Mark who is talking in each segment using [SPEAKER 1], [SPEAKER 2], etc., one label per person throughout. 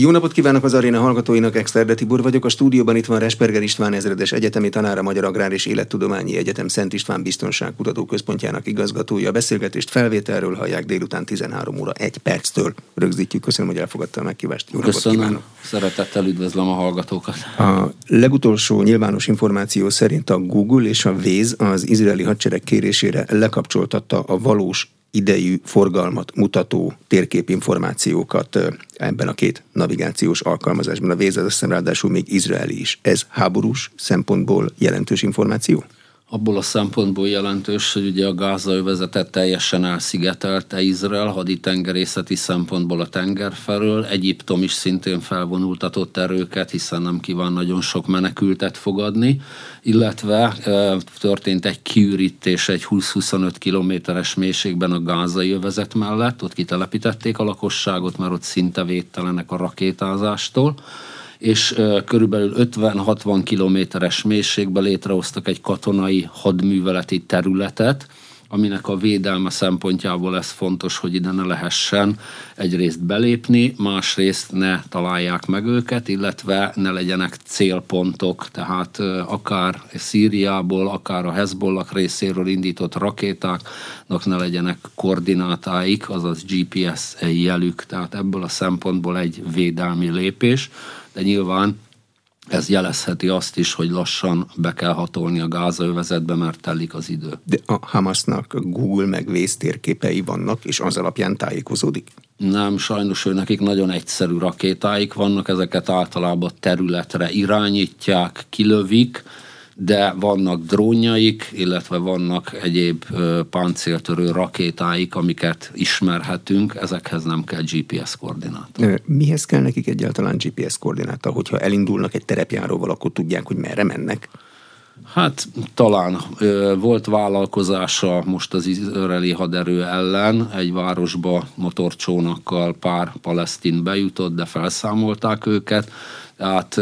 [SPEAKER 1] Jó napot kívánok az aréna hallgatóinak, Exterde Tibor vagyok. A stúdióban itt van Resperger István ezredes egyetemi tanára, Magyar Agrár és Élettudományi Egyetem Szent István Biztonságkutató Központjának igazgatója. A beszélgetést felvételről hallják délután 13 óra 1 perctől. Rögzítjük. Köszönöm, hogy elfogadta a meghívást.
[SPEAKER 2] Jó Köszönöm. Kívánok. Szeretettel üdvözlöm a hallgatókat.
[SPEAKER 1] A legutolsó nyilvános információ szerint a Google és a Waze az izraeli hadsereg kérésére lekapcsoltatta a valós idejű forgalmat mutató térképinformációkat ebben a két navigációs alkalmazásban. A Waze az ráadásul még izraeli is. Ez háborús szempontból jelentős információ?
[SPEAKER 2] Abból a szempontból jelentős, hogy ugye a gázaövezetet teljesen elszigetelte Izrael haditengerészeti szempontból a tenger felől. Egyiptom is szintén felvonultatott erőket, hiszen nem kíván nagyon sok menekültet fogadni, illetve e, történt egy kiürítés egy 20-25 kilométeres mélységben a gázai övezet mellett, ott kitelepítették a lakosságot, mert ott szinte védtelenek a rakétázástól és körülbelül 50-60 kilométeres mélységben létrehoztak egy katonai hadműveleti területet, aminek a védelme szempontjából ez fontos, hogy ide ne lehessen egyrészt belépni, másrészt ne találják meg őket, illetve ne legyenek célpontok, tehát akár Szíriából, akár a Hezbollah részéről indított rakétáknak ne legyenek koordinátáik, azaz GPS jelük, tehát ebből a szempontból egy védelmi lépés de nyilván ez jelezheti azt is, hogy lassan be kell hatolni a gázaövezetbe, mert telik az idő.
[SPEAKER 1] De a Hamasnak Google meg vésztérképei vannak, és az alapján tájékozódik?
[SPEAKER 2] Nem, sajnos ő nekik nagyon egyszerű rakétáik vannak, ezeket általában területre irányítják, kilövik, de vannak drónjaik, illetve vannak egyéb páncéltörő rakétáik, amiket ismerhetünk, ezekhez nem kell GPS koordinátor.
[SPEAKER 1] Mihez kell nekik egyáltalán GPS koordinátor? Hogyha elindulnak egy terepjáróval, akkor tudják, hogy merre mennek?
[SPEAKER 2] Hát talán volt vállalkozása most az izraeli haderő ellen, egy városba motorcsónakkal pár palesztin bejutott, de felszámolták őket tehát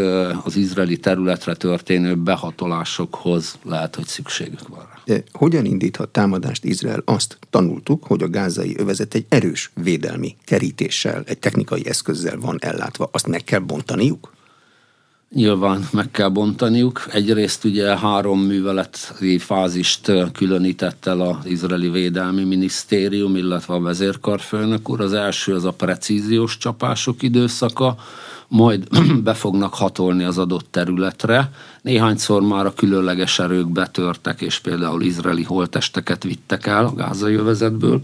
[SPEAKER 2] az izraeli területre történő behatolásokhoz lehet, hogy szükségük van rá.
[SPEAKER 1] De hogyan indíthat támadást Izrael? Azt tanultuk, hogy a gázai övezet egy erős védelmi kerítéssel, egy technikai eszközzel van ellátva. Azt meg kell bontaniuk?
[SPEAKER 2] Nyilván meg kell bontaniuk. Egyrészt ugye három műveleti fázist különített el az izraeli védelmi minisztérium, illetve a vezérkarfőnök úr. Az első az a precíziós csapások időszaka, majd be fognak hatolni az adott területre. Néhányszor már a különleges erők betörtek, és például izraeli holtesteket vittek el a gázai övezetből.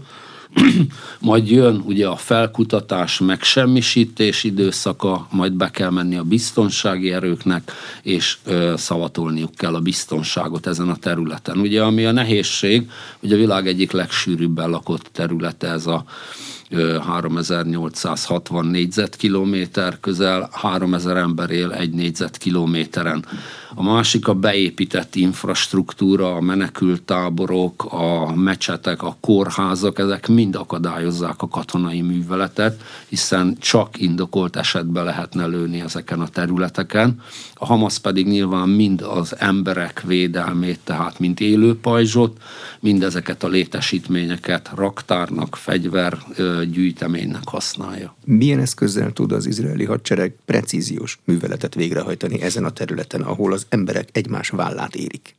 [SPEAKER 2] majd jön ugye a felkutatás, megsemmisítés időszaka, majd be kell menni a biztonsági erőknek, és ö, szavatolniuk kell a biztonságot ezen a területen. Ugye ami a nehézség, hogy a világ egyik legsűrűbben lakott területe ez a 3860 négyzetkilométer, közel 3000 ember él egy négyzetkilométeren. A másik a beépített infrastruktúra, a menekültáborok, a mecsetek, a kórházak, ezek mind akadályozzák a katonai műveletet, hiszen csak indokolt esetben lehetne lőni ezeken a területeken. A Hamas pedig nyilván mind az emberek védelmét, tehát mint élő pajzsot, mind ezeket a létesítményeket raktárnak, fegyver gyűjteménynek használja.
[SPEAKER 1] Milyen eszközzel tud az izraeli hadsereg precíziós műveletet végrehajtani ezen a területen, ahol az emberek egymás vállát érik?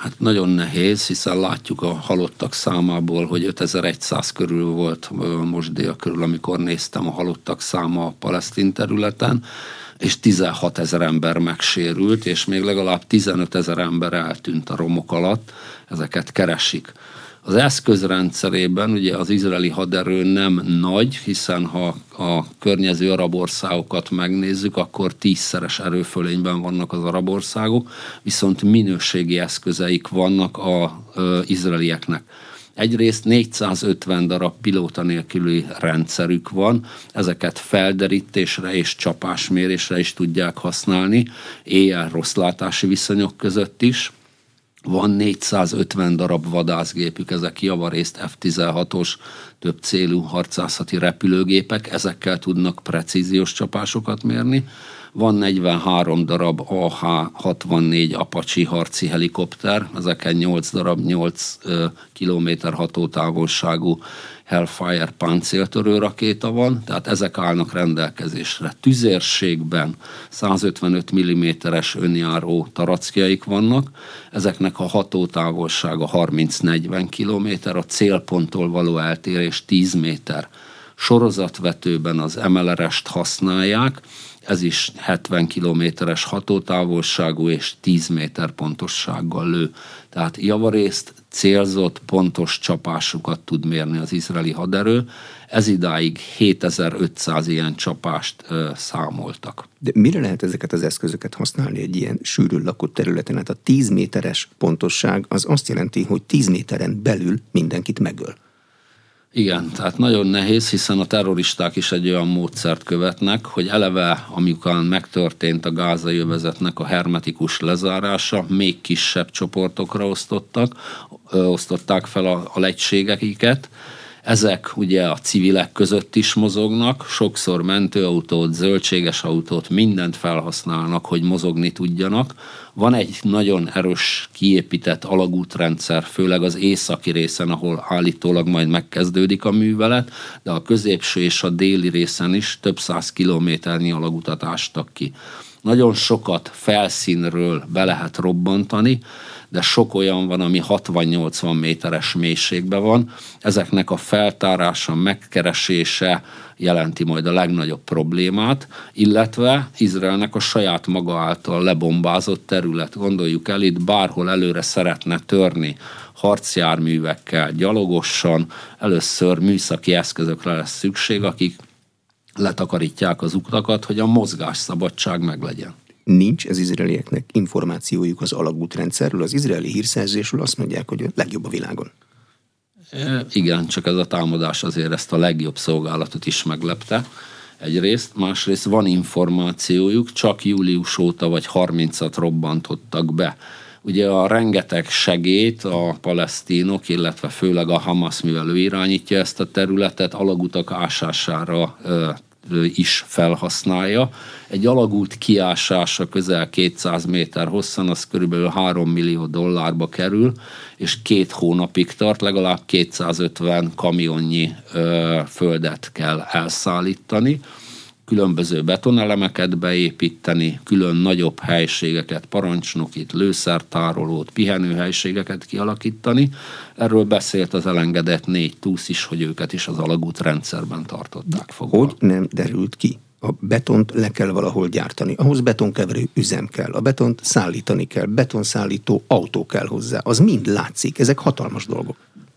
[SPEAKER 2] Hát nagyon nehéz, hiszen látjuk a halottak számából, hogy 5100 körül volt most dél körül, amikor néztem a halottak száma a palesztin területen, és 16 ezer ember megsérült, és még legalább 15 ezer ember eltűnt a romok alatt, ezeket keresik. Az eszközrendszerében ugye az izraeli haderő nem nagy, hiszen ha a környező arab országokat megnézzük, akkor tízszeres erőfölényben vannak az arab országok, viszont minőségi eszközeik vannak az izraelieknek. Egyrészt 450 darab pilóta nélküli rendszerük van, ezeket felderítésre és csapásmérésre is tudják használni, éjjel rosszlátási viszonyok között is, van 450 darab vadászgépük, ezek javarészt F-16-os több célú harcászati repülőgépek, ezekkel tudnak precíziós csapásokat mérni. Van 43 darab AH-64 Apache harci helikopter, ezeken 8 darab 8 km hatótávolságú Hellfire páncéltörő rakéta van, tehát ezek állnak rendelkezésre. Tüzérségben 155 mm-es önjáró tarackjaik vannak, ezeknek a hatótávolsága 30-40 km, a célponttól való eltérés 10 méter. Sorozatvetőben az MLRS-t használják, ez is 70 kilométeres hatótávolságú és 10 méter pontossággal lő. Tehát javarészt célzott, pontos csapásokat tud mérni az izraeli haderő. Ez idáig 7500 ilyen csapást ö, számoltak.
[SPEAKER 1] De mire lehet ezeket az eszközöket használni egy ilyen sűrűn lakott területen? Hát a 10 méteres pontosság az azt jelenti, hogy 10 méteren belül mindenkit megöl.
[SPEAKER 2] Igen, tehát nagyon nehéz, hiszen a terroristák is egy olyan módszert követnek, hogy eleve, amikor megtörtént a gázai övezetnek a hermetikus lezárása, még kisebb csoportokra osztottak, ö, osztották fel a, a legységeiket, ezek ugye a civilek között is mozognak, sokszor mentőautót, zöldséges autót, mindent felhasználnak, hogy mozogni tudjanak. Van egy nagyon erős kiépített alagútrendszer, főleg az északi részen, ahol állítólag majd megkezdődik a művelet, de a középső és a déli részen is több száz kilométernyi alagutat ástak ki. Nagyon sokat felszínről be lehet robbantani, de sok olyan van, ami 60-80 méteres mélységben van. Ezeknek a feltárása, megkeresése jelenti majd a legnagyobb problémát, illetve Izraelnek a saját maga által lebombázott terület. Gondoljuk el, itt bárhol előre szeretne törni harcjárművekkel, gyalogosan, először műszaki eszközökre lesz szükség, akik letakarítják az utakat, hogy a mozgásszabadság meglegyen
[SPEAKER 1] nincs az izraelieknek információjuk az alagútrendszerről, az izraeli hírszerzésről azt mondják, hogy a legjobb a világon.
[SPEAKER 2] E, igen, csak ez a támadás azért ezt a legjobb szolgálatot is meglepte. Egyrészt, másrészt van információjuk, csak július óta vagy 30-at robbantottak be. Ugye a rengeteg segét a palesztinok, illetve főleg a Hamas, mivel ő irányítja ezt a területet, alagutak ásására is felhasználja. Egy alagút kiásása közel 200 méter hosszan, az körülbelül 3 millió dollárba kerül, és két hónapig tart, legalább 250 kamionnyi ö, földet kell elszállítani különböző betonelemeket beépíteni, külön nagyobb helységeket, parancsnokit, lőszertárolót, pihenőhelységeket kialakítani. Erről beszélt az elengedett négy túsz is, hogy őket is az alagút rendszerben tartották fogva.
[SPEAKER 1] Hogy nem derült ki? A betont le kell valahol gyártani. Ahhoz betonkeverő üzem kell. A betont szállítani kell. Betonszállító autó kell hozzá. Az mind látszik. Ezek hatalmas dolgok.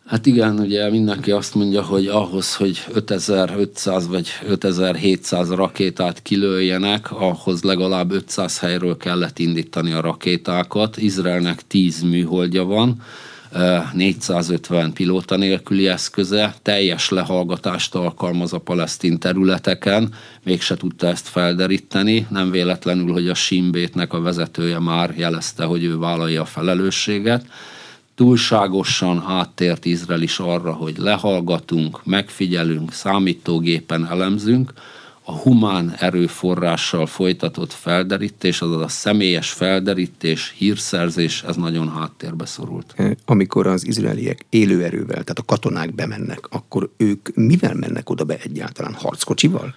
[SPEAKER 2] Hát igen, ugye mindenki azt mondja, hogy ahhoz, hogy 5500 vagy 5700 rakétát kilőjenek, ahhoz legalább 500 helyről kellett indítani a rakétákat. Izraelnek 10 műholdja van, 450 pilóta nélküli eszköze, teljes lehallgatást alkalmaz a palesztin területeken, mégse tudta ezt felderíteni, nem véletlenül, hogy a Simbétnek a vezetője már jelezte, hogy ő vállalja a felelősséget túlságosan áttért Izrael is arra, hogy lehallgatunk, megfigyelünk, számítógépen elemzünk, a humán erőforrással folytatott felderítés, azaz a személyes felderítés, hírszerzés, ez nagyon háttérbe szorult.
[SPEAKER 1] Amikor az izraeliek élőerővel, tehát a katonák bemennek, akkor ők mivel mennek oda be egyáltalán? Harckocsival?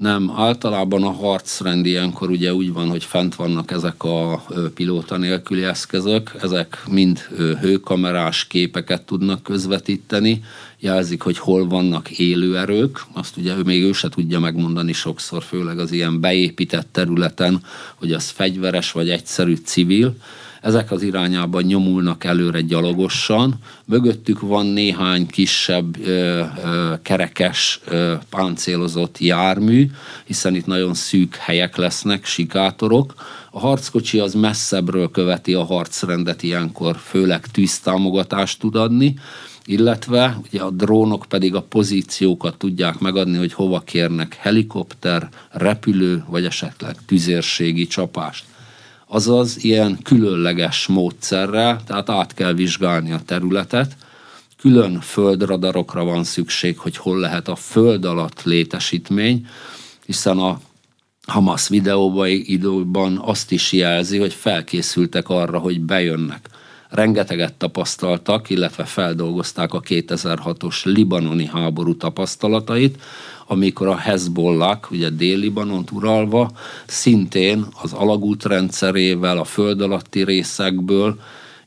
[SPEAKER 2] Nem, általában a harcrend ilyenkor ugye úgy van, hogy fent vannak ezek a pilóta nélküli eszközök, ezek mind hőkamerás képeket tudnak közvetíteni, jelzik, hogy hol vannak élőerők, azt ugye ő még ő se tudja megmondani sokszor, főleg az ilyen beépített területen, hogy az fegyveres vagy egyszerű civil, ezek az irányában nyomulnak előre gyalogosan, mögöttük van néhány kisebb ö, ö, kerekes ö, páncélozott jármű, hiszen itt nagyon szűk helyek lesznek, sikátorok. A harckocsi az messzebbről követi a harcrendet ilyenkor, főleg tűztámogatást tud adni, illetve ugye a drónok pedig a pozíciókat tudják megadni, hogy hova kérnek helikopter, repülő, vagy esetleg tüzérségi csapást azaz ilyen különleges módszerrel, tehát át kell vizsgálni a területet, külön földradarokra van szükség, hogy hol lehet a föld alatt létesítmény, hiszen a Hamas videóban időben azt is jelzi, hogy felkészültek arra, hogy bejönnek. Rengeteget tapasztaltak, illetve feldolgozták a 2006-os libanoni háború tapasztalatait, amikor a Hezbollah, ugye Dél-Libanont uralva, szintén az alagút rendszerével, a föld alatti részekből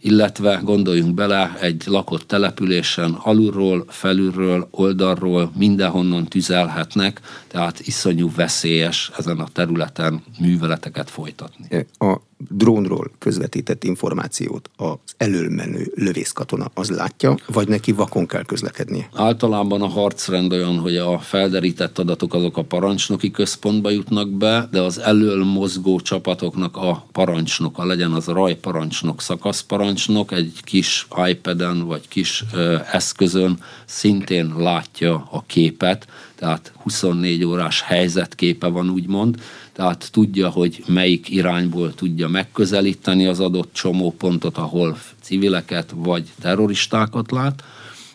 [SPEAKER 2] illetve gondoljunk bele egy lakott településen alulról, felülről, oldalról, mindenhonnan tüzelhetnek, tehát iszonyú veszélyes ezen a területen műveleteket folytatni.
[SPEAKER 1] A drónról közvetített információt az elölmenő lövészkatona az látja, vagy neki vakon kell közlekednie?
[SPEAKER 2] Általában a harcrend olyan, hogy a felderített adatok azok a parancsnoki központba jutnak be, de az elől mozgó csapatoknak a parancsnoka, legyen az rajparancsnok, szakaszparancsnok, egy kis iPad-en vagy kis ö, eszközön szintén látja a képet, tehát 24 órás helyzetképe van úgymond, tehát tudja, hogy melyik irányból tudja megközelíteni az adott csomópontot, ahol civileket vagy terroristákat lát,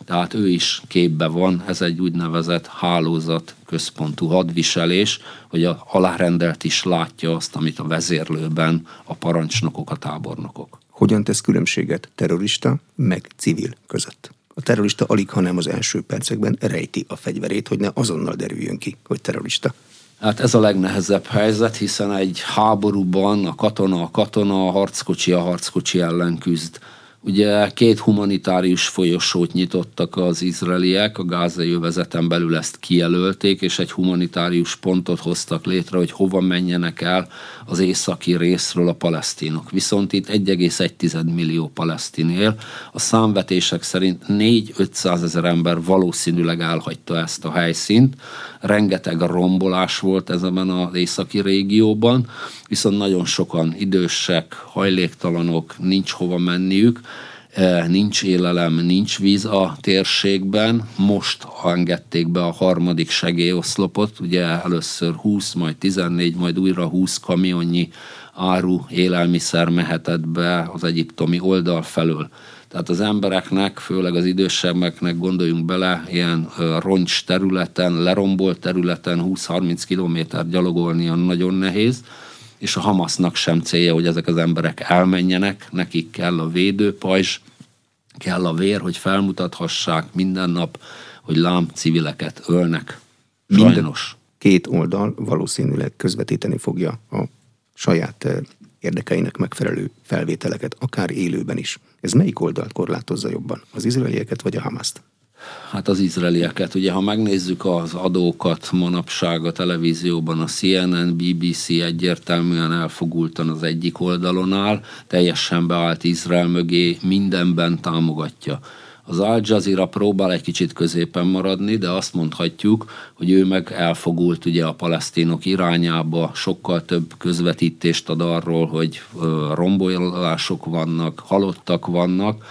[SPEAKER 2] tehát ő is képbe van, ez egy úgynevezett hálózat központú hadviselés, hogy a alárendelt is látja azt, amit a vezérlőben a parancsnokok, a tábornokok.
[SPEAKER 1] Hogyan tesz különbséget terrorista meg civil között? A terrorista alig, hanem az első percekben rejti a fegyverét, hogy ne azonnal derüljön ki, hogy terrorista.
[SPEAKER 2] Hát ez a legnehezebb helyzet, hiszen egy háborúban a katona a katona, a harckocsi a harckocsi ellen küzd. Ugye két humanitárius folyosót nyitottak az izraeliek, a gázai övezeten belül ezt kijelölték, és egy humanitárius pontot hoztak létre, hogy hova menjenek el az északi részről a palesztinok. Viszont itt 1,1 millió palesztin él. A számvetések szerint 4-500 ezer ember valószínűleg elhagyta ezt a helyszínt. Rengeteg rombolás volt ezen az északi régióban, viszont nagyon sokan idősek, hajléktalanok, nincs hova menniük, nincs élelem, nincs víz a térségben. Most engedték be a harmadik segélyoszlopot, ugye először 20, majd 14, majd újra 20 kamionnyi áru, élelmiszer mehetett be az egyiptomi oldal felől. Tehát az embereknek, főleg az idősebbeknek gondoljunk bele, ilyen roncs területen, lerombolt területen 20-30 kilométer gyalogolnia nagyon nehéz, és a Hamasznak sem célja, hogy ezek az emberek elmenjenek, nekik kell a védőpajzs, kell a vér, hogy felmutathassák minden nap, hogy lám civileket ölnek. Sajnos. Minden
[SPEAKER 1] két oldal valószínűleg közvetíteni fogja a saját érdekeinek megfelelő felvételeket, akár élőben is. Ez melyik oldalt korlátozza jobban? Az izraelieket vagy a Hamaszt?
[SPEAKER 2] Hát az izraelieket. Ugye, ha megnézzük az adókat manapság a televízióban, a CNN, BBC egyértelműen elfogultan az egyik oldalon áll, teljesen beállt Izrael mögé, mindenben támogatja. Az Al Jazeera próbál egy kicsit középen maradni, de azt mondhatjuk, hogy ő meg elfogult ugye a palesztinok irányába, sokkal több közvetítést ad arról, hogy rombolások vannak, halottak vannak,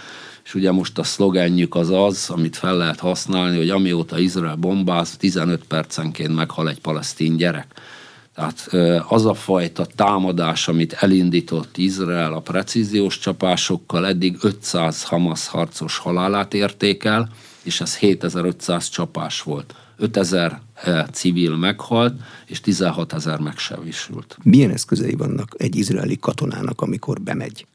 [SPEAKER 2] és ugye most a szlogenjük az az, amit fel lehet használni, hogy amióta Izrael bombáz, 15 percenként meghal egy palesztin gyerek. Tehát az a fajta támadás, amit elindított Izrael a precíziós csapásokkal, eddig 500 Hamas harcos halálát értékel, és ez 7500 csapás volt. 5000 civil meghalt, és 16 ezer megsebesült.
[SPEAKER 1] Milyen eszközei vannak egy izraeli katonának, amikor bemegy?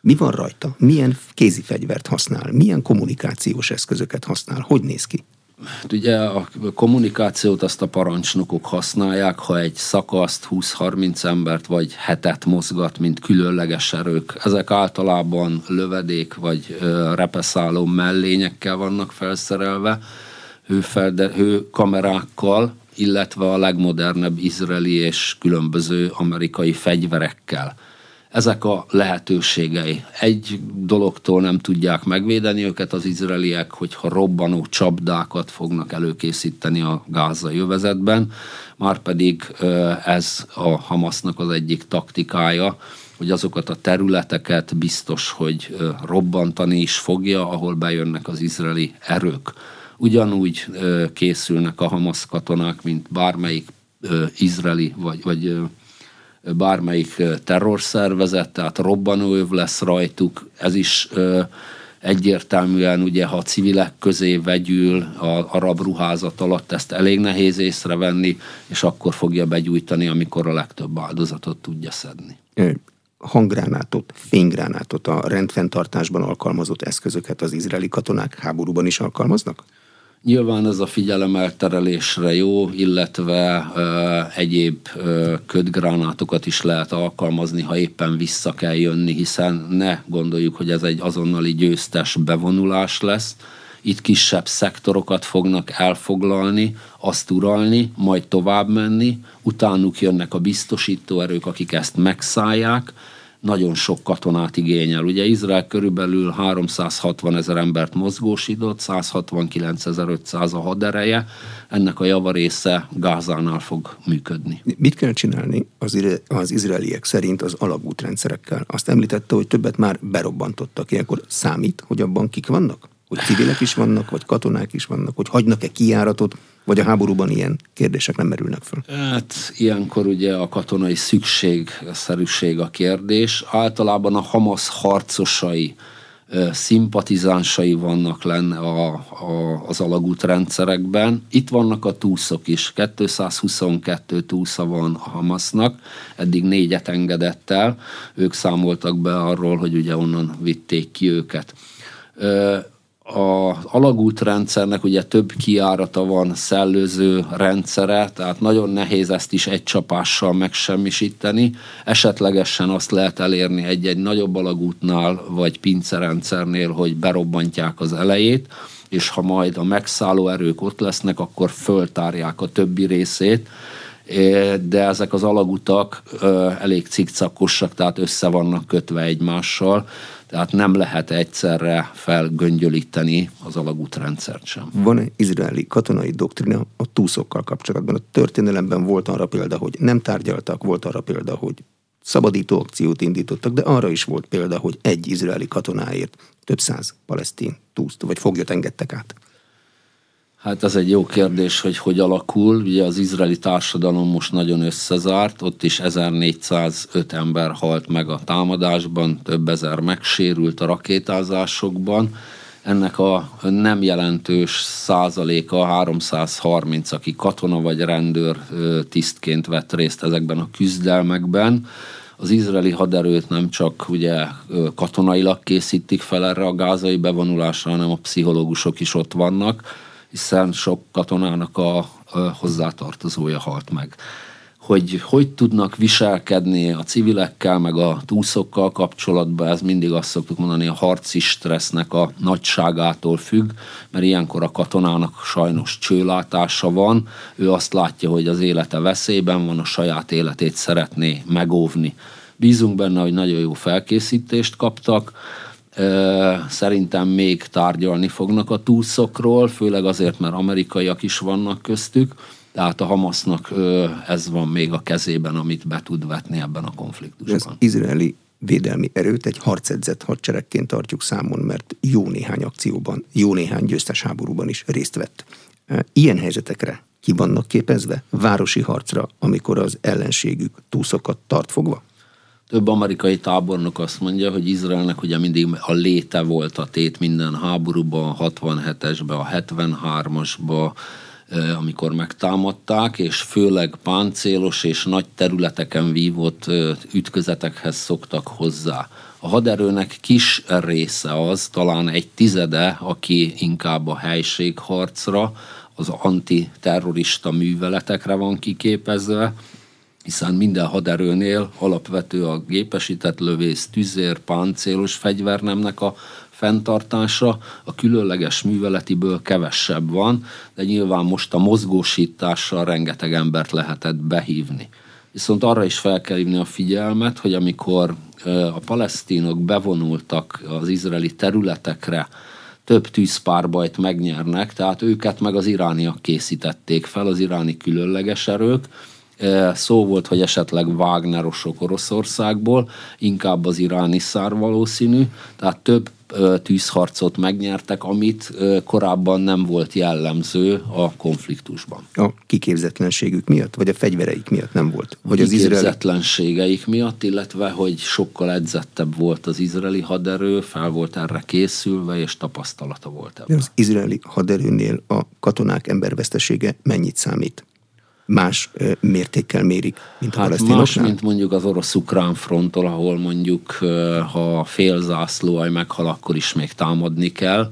[SPEAKER 1] Mi van rajta? Milyen kézi fegyvert használ? Milyen kommunikációs eszközöket használ? Hogy néz ki?
[SPEAKER 2] Hát ugye a kommunikációt azt a parancsnokok használják, ha egy szakaszt, 20-30 embert vagy hetet mozgat, mint különleges erők. Ezek általában lövedék vagy repeszáló mellényekkel vannak felszerelve, hőfelde, hőkamerákkal, illetve a legmodernebb izraeli és különböző amerikai fegyverekkel ezek a lehetőségei. Egy dologtól nem tudják megvédeni őket az izraeliek, hogyha robbanó csapdákat fognak előkészíteni a gázai jövezetben, már pedig ez a Hamasnak az egyik taktikája, hogy azokat a területeket biztos, hogy robbantani is fogja, ahol bejönnek az izraeli erők. Ugyanúgy készülnek a Hamas katonák, mint bármelyik izraeli vagy, vagy bármelyik terrorszervezet, tehát robbanóöv lesz rajtuk, ez is egyértelműen ugye, ha civilek közé vegyül a arab ruházat alatt, ezt elég nehéz észrevenni, és akkor fogja begyújtani, amikor a legtöbb áldozatot tudja szedni
[SPEAKER 1] hanggránátot, fénygránátot, a rendfenntartásban alkalmazott eszközöket az izraeli katonák háborúban is alkalmaznak?
[SPEAKER 2] Nyilván ez a figyelemelterelésre jó, illetve ö, egyéb ö, ködgránátokat is lehet alkalmazni, ha éppen vissza kell jönni, hiszen ne gondoljuk, hogy ez egy azonnali győztes bevonulás lesz. Itt kisebb szektorokat fognak elfoglalni, azt uralni, majd tovább menni, utánuk jönnek a biztosító erők, akik ezt megszállják, nagyon sok katonát igényel. Ugye Izrael körülbelül 360 ezer embert mozgósított, 169.500 a hadereje, ennek a javarésze Gázánál fog működni.
[SPEAKER 1] Mit kell csinálni az, az izraeliek szerint az alagútrendszerekkel? Azt említette, hogy többet már berobbantottak. Ilyenkor számít, hogy abban kik vannak? Hogy civilek is vannak, vagy katonák is vannak, hogy hagynak-e kijáratot, vagy a háborúban ilyen kérdések nem merülnek fel?
[SPEAKER 2] Hát ilyenkor ugye a katonai szükségszerűség a kérdés. Általában a Hamas harcosai, szimpatizánsai vannak lenne a, a, az alagútrendszerekben. Itt vannak a túszok is. 222 túsza van a Hamasnak, eddig négyet engedett el. Ők számoltak be arról, hogy ugye onnan vitték ki őket az alagútrendszernek ugye több kiárata van, szellőző rendszere, tehát nagyon nehéz ezt is egy csapással megsemmisíteni. Esetlegesen azt lehet elérni egy-egy nagyobb alagútnál, vagy pincerendszernél, hogy berobbantják az elejét, és ha majd a megszálló erők ott lesznek, akkor föltárják a többi részét, de ezek az alagutak elég cikcakosak, tehát össze vannak kötve egymással, tehát nem lehet egyszerre felgöngyölíteni az alagútrendszert sem.
[SPEAKER 1] Van egy izraeli katonai doktrina a túszokkal kapcsolatban? A történelemben volt arra példa, hogy nem tárgyaltak, volt arra példa, hogy szabadító akciót indítottak, de arra is volt példa, hogy egy izraeli katonáért több száz palesztin túszt, vagy foglyot engedtek át.
[SPEAKER 2] Hát ez egy jó kérdés, hogy hogy alakul. Ugye az izraeli társadalom most nagyon összezárt, ott is 1405 ember halt meg a támadásban, több ezer megsérült a rakétázásokban. Ennek a nem jelentős százaléka 330, aki katona vagy rendőr tisztként vett részt ezekben a küzdelmekben az izraeli haderőt nem csak ugye katonailag készítik fel erre a gázai bevonulásra, hanem a pszichológusok is ott vannak hiszen sok katonának a, a hozzátartozója halt meg. Hogy hogy tudnak viselkedni a civilekkel, meg a túszokkal kapcsolatban, ez mindig azt szoktuk mondani, a harci stressznek a nagyságától függ, mert ilyenkor a katonának sajnos csőlátása van, ő azt látja, hogy az élete veszélyben van, a saját életét szeretné megóvni. Bízunk benne, hogy nagyon jó felkészítést kaptak, Szerintem még tárgyalni fognak a túlszokról, főleg azért, mert amerikaiak is vannak köztük, tehát a Hamasnak ez van még a kezében, amit be tud vetni ebben a konfliktusban. Ez
[SPEAKER 1] izraeli védelmi erőt egy harcedzett hadseregként tartjuk számon, mert jó néhány akcióban, jó néhány győztes háborúban is részt vett. Ilyen helyzetekre ki vannak képezve városi harcra, amikor az ellenségük túszokat tart fogva?
[SPEAKER 2] Több amerikai tábornok azt mondja, hogy Izraelnek ugye mindig a léte volt a tét minden háborúban, a 67-esben, a 73-asban, amikor megtámadták, és főleg páncélos és nagy területeken vívott ütközetekhez szoktak hozzá. A haderőnek kis része az, talán egy tizede, aki inkább a helységharcra, az antiterrorista műveletekre van kiképezve, hiszen minden haderőnél alapvető a gépesített lövész, tüzér, páncélos fegyvernemnek a fenntartása, a különleges műveletiből kevesebb van, de nyilván most a mozgósítással rengeteg embert lehetett behívni. Viszont arra is fel kell hívni a figyelmet, hogy amikor a palesztinok bevonultak az izraeli területekre, több tűzpárbajt megnyernek, tehát őket meg az irániak készítették fel, az iráni különleges erők, Szó volt, hogy esetleg Wagnerosok Oroszországból, inkább az iráni szár valószínű, tehát több tűzharcot megnyertek, amit korábban nem volt jellemző a konfliktusban.
[SPEAKER 1] A kiképzetlenségük miatt, vagy a fegyvereik miatt nem volt?
[SPEAKER 2] Hogy az kiképzetlenségeik miatt, illetve hogy sokkal edzettebb volt az izraeli haderő, fel volt erre készülve, és tapasztalata volt ebben.
[SPEAKER 1] De az izraeli haderőnél a katonák embervesztesége mennyit számít? Más mértékkel mérik, mint a hát
[SPEAKER 2] más, mint mondjuk az orosz-ukrán fronton, ahol mondjuk ha fél zászlóaj meghal, akkor is még támadni kell.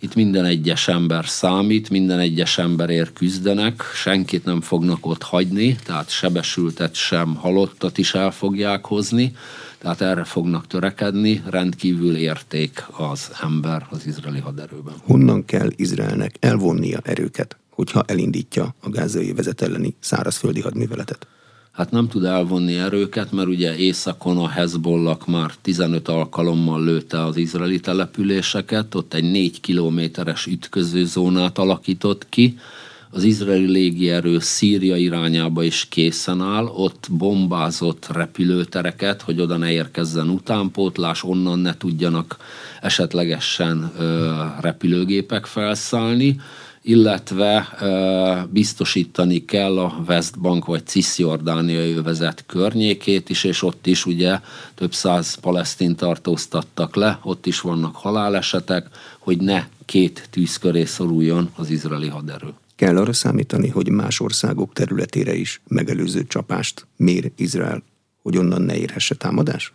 [SPEAKER 2] Itt minden egyes ember számít, minden egyes emberért küzdenek, senkit nem fognak ott hagyni, tehát sebesültet sem halottat is el fogják hozni, tehát erre fognak törekedni, rendkívül érték az ember az izraeli haderőben.
[SPEAKER 1] Honnan kell Izraelnek elvonnia erőket? Hogyha elindítja a gázai vezet elleni szárazföldi hadműveletet?
[SPEAKER 2] Hát nem tud elvonni erőket, mert ugye északon a Hezbollah már 15 alkalommal lőtte az izraeli településeket, ott egy 4 kilométeres ütközőzónát alakított ki, az izraeli légierő Szíria irányába is készen áll, ott bombázott repülőtereket, hogy oda ne érkezzen utánpótlás, onnan ne tudjanak esetlegesen ö, repülőgépek felszállni illetve biztosítani kell a Westbank vagy Cisjordánia övezet környékét is, és ott is ugye több száz palesztin tartóztattak le, ott is vannak halálesetek, hogy ne két tűz köré szoruljon az izraeli haderő.
[SPEAKER 1] Kell arra számítani, hogy más országok területére is megelőző csapást mér Izrael, hogy onnan ne érhesse támadás?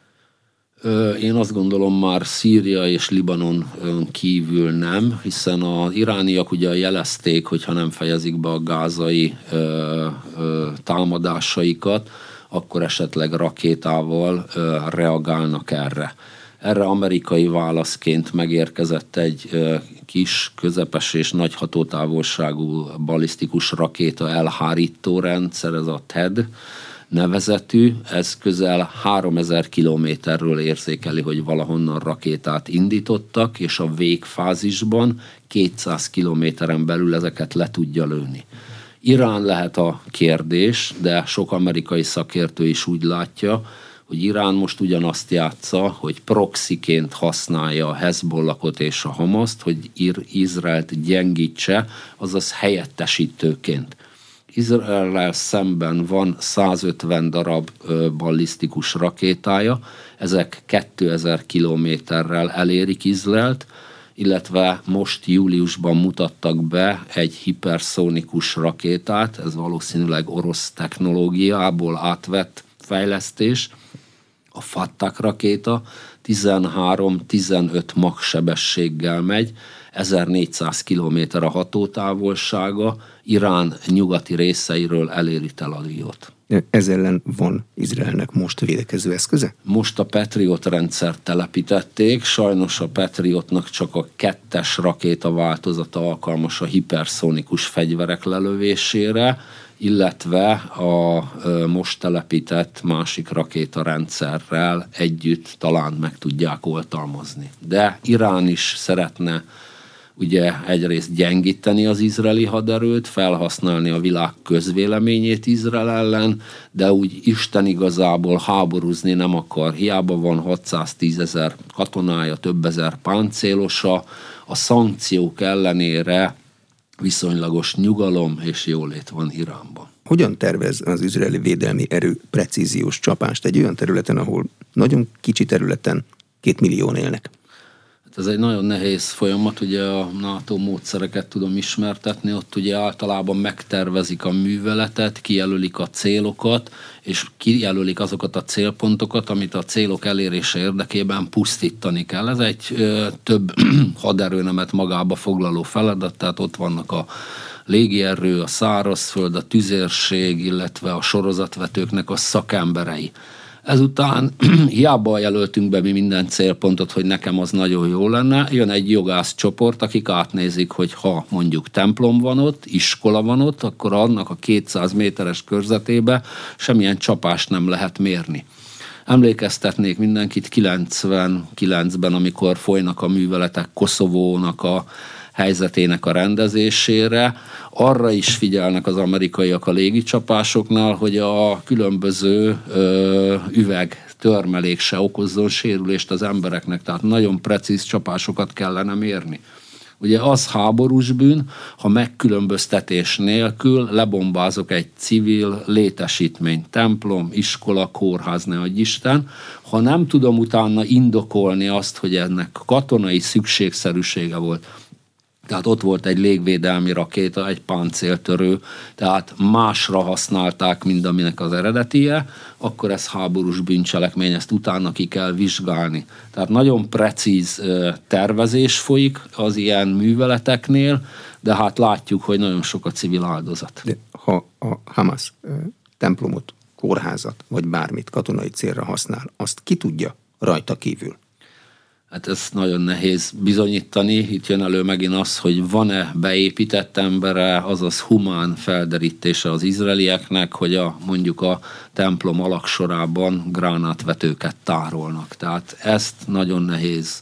[SPEAKER 2] Én azt gondolom már Szíria és Libanon kívül nem, hiszen az irániak ugye jelezték, hogy ha nem fejezik be a gázai támadásaikat, akkor esetleg rakétával reagálnak erre. Erre amerikai válaszként megérkezett egy kis, közepes és nagy hatótávolságú balisztikus rakéta elhárító rendszer, ez a TED, nevezetű, ez közel 3000 kilométerről érzékeli, hogy valahonnan rakétát indítottak, és a végfázisban 200 kilométeren belül ezeket le tudja lőni. Irán lehet a kérdés, de sok amerikai szakértő is úgy látja, hogy Irán most ugyanazt játsza, hogy proxiként használja a Hezbollahot és a Hamaszt, hogy Izraelt gyengítse, azaz helyettesítőként. Izrael szemben van 150 darab ballisztikus rakétája, ezek 2000 kilométerrel elérik Izraelt, illetve most júliusban mutattak be egy hiperszónikus rakétát, ez valószínűleg orosz technológiából átvett fejlesztés, a Fattak rakéta 13-15 mag sebességgel megy, 1400 km a hatótávolsága, Irán nyugati részeiről eléri Tel Avivot.
[SPEAKER 1] Ez ellen van Izraelnek most védekező eszköze?
[SPEAKER 2] Most a Patriot rendszert telepítették, sajnos a Patriotnak csak a kettes rakéta változata alkalmas a hiperszonikus fegyverek lelövésére, illetve a most telepített másik rakétarendszerrel együtt talán meg tudják oltalmazni. De Irán is szeretne ugye egyrészt gyengíteni az izraeli haderőt, felhasználni a világ közvéleményét Izrael ellen, de úgy Isten igazából háborúzni nem akar. Hiába van 610 ezer katonája, több ezer páncélosa, a szankciók ellenére viszonylagos nyugalom és jólét van Iránban.
[SPEAKER 1] Hogyan tervez az izraeli védelmi erő precíziós csapást egy olyan területen, ahol nagyon kicsi területen két millió élnek?
[SPEAKER 2] Hát ez egy nagyon nehéz folyamat, ugye a NATO módszereket tudom ismertetni, ott ugye általában megtervezik a műveletet, kijelölik a célokat, és kijelölik azokat a célpontokat, amit a célok elérése érdekében pusztítani kell. Ez egy ö, több haderőnemet magába foglaló feladat, tehát ott vannak a légierő, a szárazföld, a tüzérség, illetve a sorozatvetőknek a szakemberei. Ezután hiába jelöltünk be mi minden célpontot, hogy nekem az nagyon jó lenne, jön egy jogász csoport, akik átnézik, hogy ha mondjuk templom van ott, iskola van ott, akkor annak a 200 méteres körzetébe semmilyen csapást nem lehet mérni. Emlékeztetnék mindenkit 99-ben, amikor folynak a műveletek Koszovónak a helyzetének a rendezésére. Arra is figyelnek az amerikaiak a légicsapásoknál, hogy a különböző ö, üveg törmelék se okozzon sérülést az embereknek, tehát nagyon precíz csapásokat kellene mérni. Ugye az háborús bűn, ha megkülönböztetés nélkül lebombázok egy civil létesítmény, templom, iskola, kórház, ne adj Isten, ha nem tudom utána indokolni azt, hogy ennek katonai szükségszerűsége volt, tehát ott volt egy légvédelmi rakéta, egy páncéltörő, tehát másra használták, mint aminek az eredetie, akkor ez háborús bűncselekmény, ezt utána ki kell vizsgálni. Tehát nagyon precíz tervezés folyik az ilyen műveleteknél, de hát látjuk, hogy nagyon sok a civil áldozat. De
[SPEAKER 1] ha a Hamas templomot, kórházat, vagy bármit katonai célra használ, azt ki tudja rajta kívül?
[SPEAKER 2] Hát ez nagyon nehéz bizonyítani. Itt jön elő megint az, hogy van-e beépített embere, azaz humán felderítése az izraelieknek, hogy a, mondjuk a templom alaksorában gránátvetőket tárolnak. Tehát ezt nagyon nehéz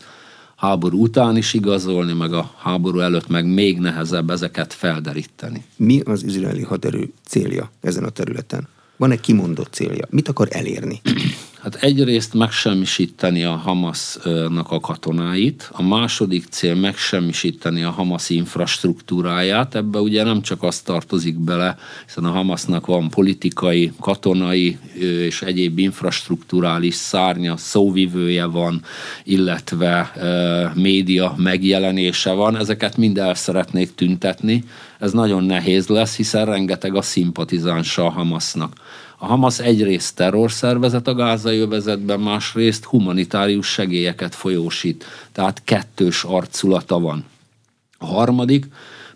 [SPEAKER 2] háború után is igazolni, meg a háború előtt meg még nehezebb ezeket felderíteni.
[SPEAKER 1] Mi az izraeli haderő célja ezen a területen? Van-e kimondott célja? Mit akar elérni?
[SPEAKER 2] Hát egyrészt megsemmisíteni a Hamasnak a katonáit, a második cél megsemmisíteni a Hamas infrastruktúráját, ebbe ugye nem csak az tartozik bele, hiszen a Hamasnak van politikai, katonai és egyéb infrastruktúrális szárnya, szóvivője van, illetve média megjelenése van, ezeket mind el szeretnék tüntetni. Ez nagyon nehéz lesz, hiszen rengeteg a szimpatizánsa a Hamasnak. A Hamas egyrészt terrorszervezet a gázai övezetben, másrészt humanitárius segélyeket folyósít, tehát kettős arculata van. A harmadik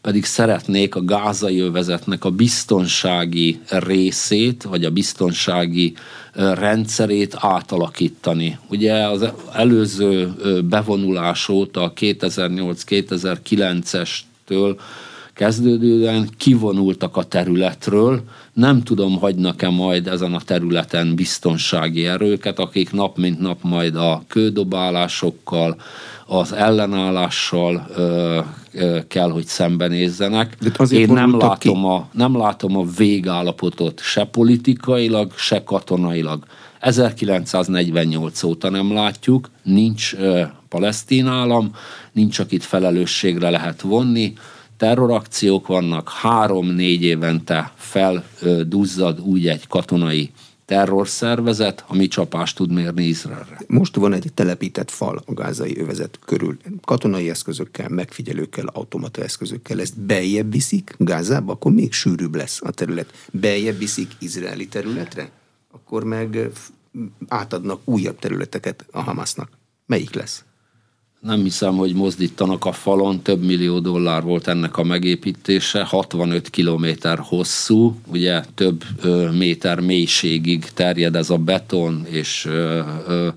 [SPEAKER 2] pedig szeretnék a gázai övezetnek a biztonsági részét, vagy a biztonsági rendszerét átalakítani. Ugye az előző bevonulás óta, 2008-2009-estől kezdődően kivonultak a területről, nem tudom, hagynak-e majd ezen a területen biztonsági erőket, akik nap mint nap majd a kődobálásokkal, az ellenállással ö, ö, kell, hogy szembenézzenek. Én nem látom, a, nem látom a végállapotot se politikailag, se katonailag. 1948 óta nem látjuk, nincs ö, palesztin állam, nincs, akit felelősségre lehet vonni, terrorakciók vannak, három-négy évente felduzzad úgy egy katonai terrorszervezet, ami csapást tud mérni Izraelre.
[SPEAKER 1] Most van egy telepített fal a gázai övezet körül. Katonai eszközökkel, megfigyelőkkel, automata eszközökkel. Ezt beljebb viszik Gázába, akkor még sűrűbb lesz a terület. Beljebb viszik izraeli területre, akkor meg átadnak újabb területeket a Hamasnak. Melyik lesz?
[SPEAKER 2] Nem hiszem, hogy mozdítanak a falon, több millió dollár volt ennek a megépítése, 65 kilométer hosszú, ugye több ö, méter mélységig terjed ez a beton és ö, ö,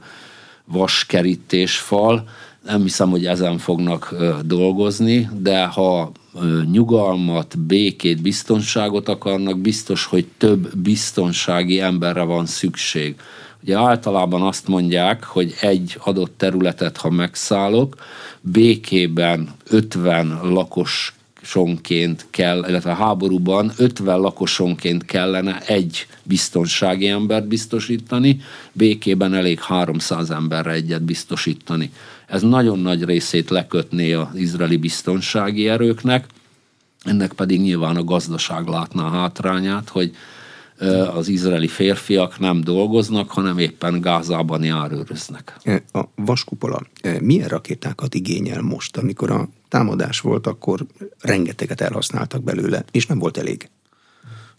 [SPEAKER 2] vaskerítés fal. Nem hiszem, hogy ezen fognak ö, dolgozni, de ha ö, nyugalmat, békét, biztonságot akarnak, biztos, hogy több biztonsági emberre van szükség Ugye általában azt mondják, hogy egy adott területet, ha megszállok, békében 50 lakos lakosonként kell, illetve háborúban 50 lakosonként kellene egy biztonsági embert biztosítani, békében elég 300 emberre egyet biztosítani. Ez nagyon nagy részét lekötné az izraeli biztonsági erőknek, ennek pedig nyilván a gazdaság látná a hátrányát, hogy az izraeli férfiak nem dolgoznak, hanem éppen Gázában járőröznek.
[SPEAKER 1] A vaskupola milyen rakétákat igényel most? Amikor a támadás volt, akkor rengeteget elhasználtak belőle, és nem volt elég.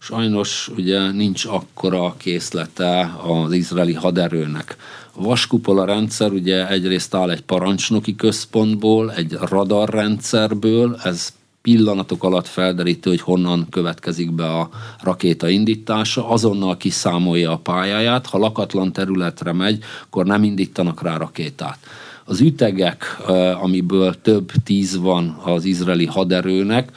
[SPEAKER 2] Sajnos ugye nincs akkora készlete az izraeli haderőnek. A vaskupola rendszer ugye egyrészt áll egy parancsnoki központból, egy radarrendszerből, ez pillanatok alatt felderítő, hogy honnan következik be a rakéta indítása, azonnal kiszámolja a pályáját, ha lakatlan területre megy, akkor nem indítanak rá rakétát. Az ütegek, amiből több tíz van az izraeli haderőnek,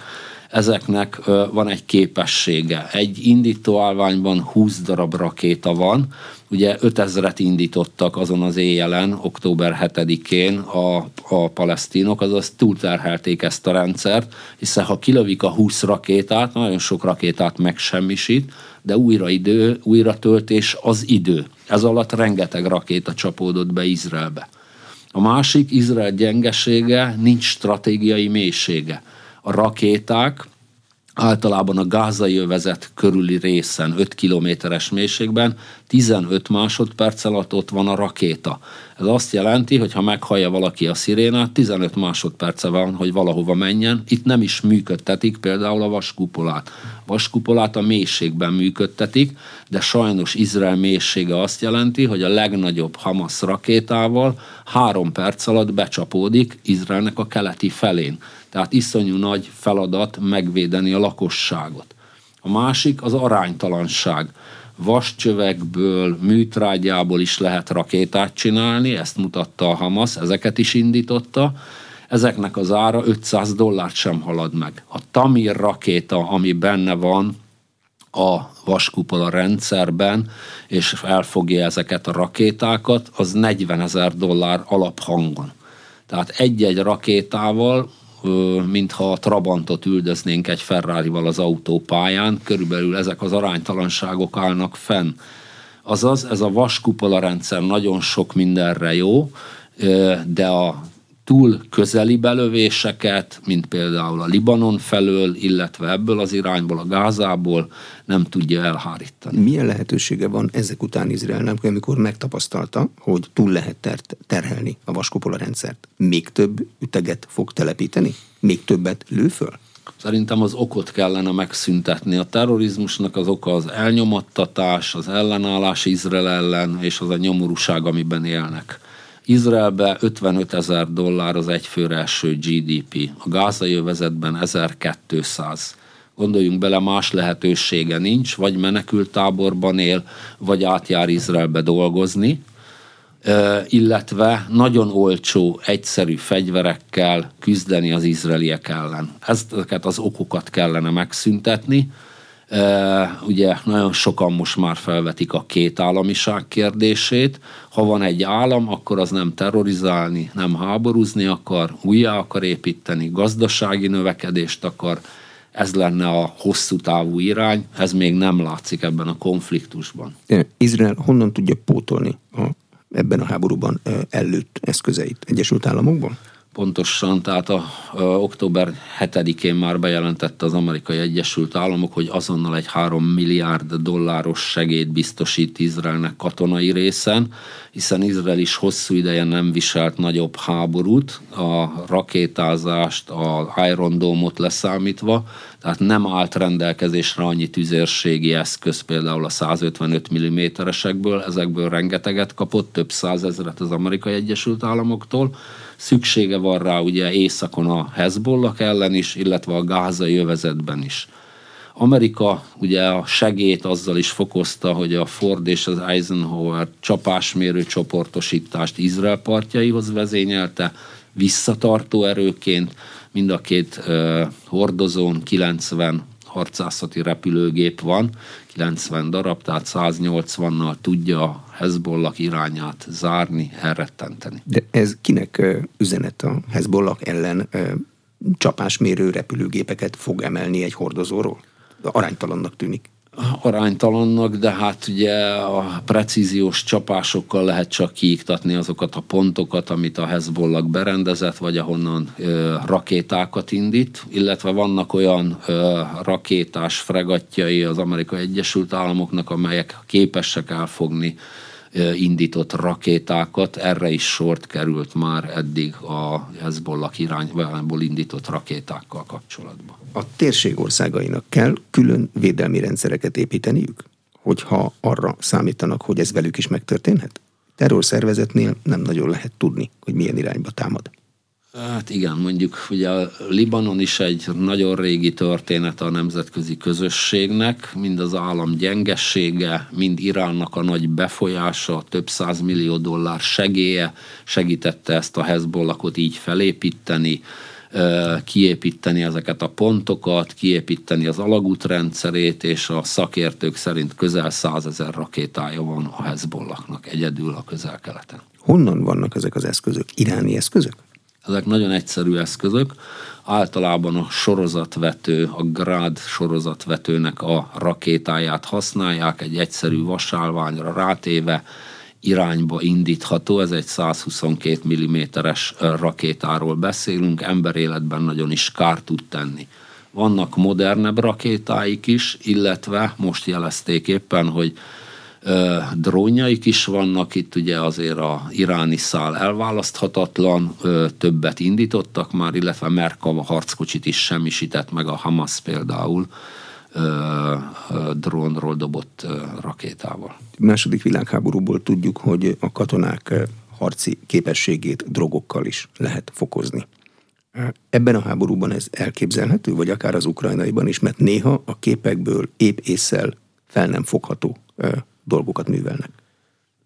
[SPEAKER 2] ezeknek van egy képessége. Egy indítóállványban 20 darab rakéta van, ugye 5000-et indítottak azon az éjjelen, október 7-én a, a palesztinok, azaz túlterhelték ezt a rendszert, hiszen ha kilövik a 20 rakétát, nagyon sok rakétát megsemmisít, de újra idő, újra töltés az idő. Ez alatt rengeteg rakéta csapódott be Izraelbe. A másik, Izrael gyengesége, nincs stratégiai mélysége. A rakéták általában a gázai övezet körüli részen, 5 kilométeres mélységben, 15 másodperc alatt ott van a rakéta. Ez azt jelenti, hogy ha meghallja valaki a szirénát, 15 másodperce van, hogy valahova menjen. Itt nem is működtetik például a vaskupolát. Vaskupolát a mélységben működtetik, de sajnos Izrael mélysége azt jelenti, hogy a legnagyobb Hamas rakétával három perc alatt becsapódik Izraelnek a keleti felén. Tehát iszonyú nagy feladat megvédeni a lakosságot. A másik az aránytalanság. Vascsövekből, műtrágyából is lehet rakétát csinálni, ezt mutatta a Hamas, ezeket is indította. Ezeknek az ára 500 dollárt sem halad meg. A Tamir rakéta, ami benne van a vaskupola rendszerben, és elfogja ezeket a rakétákat, az 40 ezer dollár alaphangon. Tehát egy-egy rakétával mintha a Trabantot üldöznénk egy Ferrari-val az autópályán, körülbelül ezek az aránytalanságok állnak fenn. Azaz, ez a vaskupola rendszer nagyon sok mindenre jó, de a túl közeli belövéseket, mint például a Libanon felől, illetve ebből az irányból, a Gázából nem tudja elhárítani.
[SPEAKER 1] Milyen lehetősége van ezek után Izraelnek, amikor megtapasztalta, hogy túl lehet ter- terhelni a vaskupola rendszert? Még több üteget fog telepíteni? Még többet lő föl?
[SPEAKER 2] Szerintem az okot kellene megszüntetni. A terrorizmusnak az oka az elnyomattatás, az ellenállás Izrael ellen, és az a nyomorúság, amiben élnek Izraelbe 55 ezer dollár az egyfőre eső GDP, a gázai övezetben 1200. Gondoljunk bele, más lehetősége nincs, vagy menekült táborban él, vagy átjár Izraelbe dolgozni, illetve nagyon olcsó, egyszerű fegyverekkel küzdeni az izraeliek ellen. Ezeket az okokat kellene megszüntetni, ugye nagyon sokan most már felvetik a két államiság kérdését. Ha van egy állam, akkor az nem terrorizálni, nem háborúzni akar, újjá akar építeni, gazdasági növekedést akar, ez lenne a hosszú távú irány, ez még nem látszik ebben a konfliktusban.
[SPEAKER 1] Izrael honnan tudja pótolni a, ebben a háborúban előtt eszközeit? Egyesült Államokban?
[SPEAKER 2] Pontosan, tehát a, a október 7-én már bejelentette az amerikai Egyesült Államok, hogy azonnal egy 3 milliárd dolláros segélyt biztosít Izraelnek katonai részen, hiszen Izrael is hosszú ideje nem viselt nagyobb háborút, a rakétázást, a Iron Dome-ot leszámítva, tehát nem állt rendelkezésre annyi tüzérségi eszköz, például a 155 mm-esekből, ezekből rengeteget kapott, több százezret az amerikai Egyesült Államoktól, szüksége van rá ugye északon a Hezbollah ellen is, illetve a gázai övezetben is. Amerika ugye a segét azzal is fokozta, hogy a Ford és az Eisenhower csapásmérő csoportosítást Izrael partjaihoz vezényelte, visszatartó erőként, mind a két uh, hordozón 90 harcászati repülőgép van, 90 darab, tehát 180-nal tudja Hezbollah irányát zárni, elrettenteni.
[SPEAKER 1] De ez kinek üzenet a Hezbollah ellen csapásmérő repülőgépeket fog emelni egy hordozóról? Aránytalannak tűnik
[SPEAKER 2] aránytalannak, de hát ugye a precíziós csapásokkal lehet csak kiiktatni azokat a pontokat, amit a Hezbollah berendezett, vagy ahonnan ö, rakétákat indít, illetve vannak olyan ö, rakétás fregatjai az Amerikai Egyesült Államoknak, amelyek képesek elfogni indított rakétákat, erre is sort került már eddig a Hezbollah irányból indított rakétákkal kapcsolatban.
[SPEAKER 1] A térség országainak kell külön védelmi rendszereket építeniük, hogyha arra számítanak, hogy ez velük is megtörténhet? Terrorszervezetnél nem nagyon lehet tudni, hogy milyen irányba támad.
[SPEAKER 2] Hát igen, mondjuk ugye a Libanon is egy nagyon régi történet a nemzetközi közösségnek, mind az állam gyengessége, mind Iránnak a nagy befolyása, több millió dollár segélye segítette ezt a Hezbollahot így felépíteni, kiépíteni ezeket a pontokat, kiépíteni az alagútrendszerét, és a szakértők szerint közel százezer rakétája van a Hezbollahnak egyedül a közel-keleten.
[SPEAKER 1] Honnan vannak ezek az eszközök? Iráni eszközök?
[SPEAKER 2] Ezek nagyon egyszerű eszközök, általában a sorozatvető, a Grad sorozatvetőnek a rakétáját használják, egy egyszerű vasálványra rátéve, irányba indítható, ez egy 122 mm-es rakétáról beszélünk, emberéletben nagyon is kár tud tenni. Vannak modernebb rakétáik is, illetve most jelezték éppen, hogy drónjaik is vannak, itt ugye azért a iráni szál elválaszthatatlan, többet indítottak már, illetve Merkava harckocsit is semmisített meg a Hamas például drónról dobott rakétával.
[SPEAKER 1] Második világháborúból tudjuk, hogy a katonák harci képességét drogokkal is lehet fokozni. Ebben a háborúban ez elképzelhető, vagy akár az ukrajnaiban is, mert néha a képekből épp észsel fel nem fogható dolgokat művelnek.